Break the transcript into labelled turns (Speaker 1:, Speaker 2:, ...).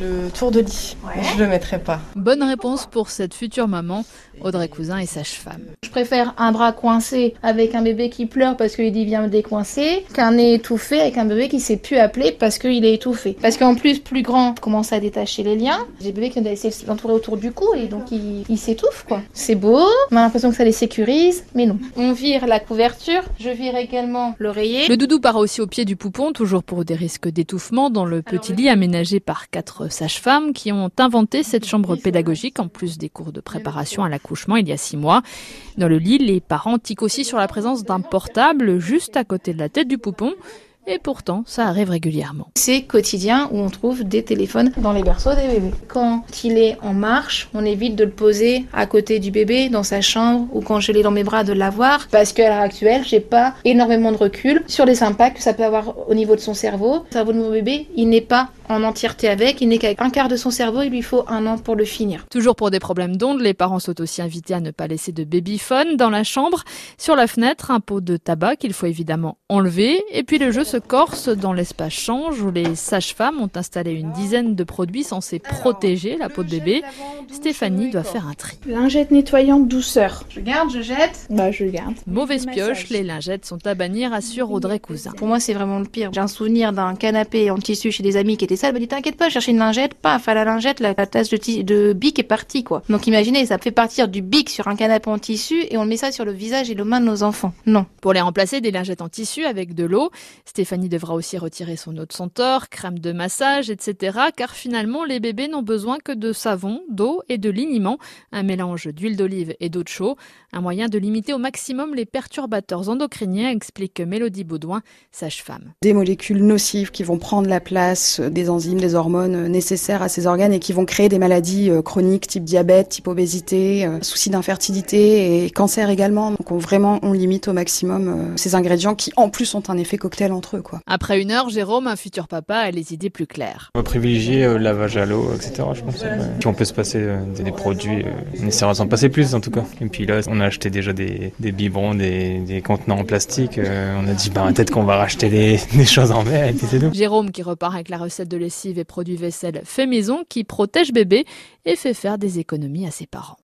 Speaker 1: Le tour de lit, je le mettrai pas.
Speaker 2: Bonne réponse pour cette future maman. Audrey Cousin est sage-femme.
Speaker 3: Je préfère un bras coincé avec un bébé qui pleure parce qu'il dit viens me décoincer qu'un nez étouffé avec un bébé qui sait plus appeler parce qu'il est étouffé. Parce qu'en plus, plus grand, commence à détacher les liens. J'ai des bébés qui ont essayé de l'entourer autour du cou et donc il, il s'étouffe quoi. C'est beau, on a l'impression que ça les sécurise, mais non. On vire la couverture, je vire également l'oreiller.
Speaker 2: Le doudou part aussi au pied du poupon, toujours pour des risques d'étouffement, dans le petit lit aménagé par quatre sages-femmes qui ont inventé cette chambre pédagogique en plus des cours de préparation à l'accouchement il y a six mois. Dans le lit, les parents tiquent aussi sur la présence d'un portable juste à côté de la tête du poupon. Et pourtant, ça arrive régulièrement.
Speaker 3: C'est quotidien où on trouve des téléphones dans les berceaux des bébés. Quand il est en marche, on évite de le poser à côté du bébé dans sa chambre ou quand je l'ai dans mes bras de l'avoir parce qu'à l'heure actuelle, j'ai pas énormément de recul sur les impacts que ça peut avoir au niveau de son cerveau. Le cerveau de mon bébé, il n'est pas en entièreté avec, il n'est qu'avec un quart de son cerveau, il lui faut un an pour le finir.
Speaker 2: Toujours pour des problèmes d'ondes, les parents sont aussi invités à ne pas laisser de babyphone dans la chambre. Sur la fenêtre, un pot de tabac qu'il faut évidemment enlever. Et puis le jeu se corse dans l'espace change où les sages-femmes ont installé une dizaine de produits censés protéger la peau de bébé. Stéphanie doit faire un tri.
Speaker 4: Lingette nettoyante douceur.
Speaker 3: Je garde, je jette
Speaker 4: Bah je garde.
Speaker 2: Mauvaise pioche, les lingettes sont à bannir, assure Audrey Cousin.
Speaker 3: Pour moi, c'est vraiment le pire. J'ai un souvenir d'un canapé en tissu chez des amis qui était sale. Elle m'a dit T'inquiète pas, chercher une lingette, paf, à la lingette, la, la tasse de bic est partie, quoi. Donc imaginez, ça fait partir du bic sur un canapé en tissu et on met ça sur le visage et les mains de nos enfants. Non.
Speaker 2: Pour les remplacer, des lingettes en tissu avec de l'eau. Stéphanie devra aussi retirer son eau de senteur, crème de massage, etc. Car finalement, les bébés n'ont besoin que de savon, d'eau et de liniment, un mélange d'huile d'olive et d'eau de chaud, un moyen de limiter au maximum les perturbateurs endocriniens, explique Mélodie Baudouin, sage-femme.
Speaker 5: des molécules nocives qui vont prendre la place des enzymes, des hormones nécessaires à ces organes et qui vont créer des maladies euh, chroniques type diabète, type obésité, euh, soucis d'infertilité et cancer également. Donc on, vraiment on limite au maximum euh, ces ingrédients qui en plus ont un effet cocktail entre eux quoi.
Speaker 2: Après une heure, Jérôme, un futur papa, a les idées plus claires.
Speaker 6: On va privilégier euh, le lavage à l'eau, etc. Je pense. ouais. On peut se passer euh, des, des produits, euh, on essaiera de s'en passer plus en tout cas. Et puis là, on a acheté déjà des, des biberons, des, des contenants en plastique. Euh, on a dit, bah, peut-être qu'on va racheter des, des choses en verre et puis c'est tout.
Speaker 2: Jérôme qui repart avec la recette de lessive et produits vaisselle fait maison qui protège bébé et fait faire des économies à ses parents.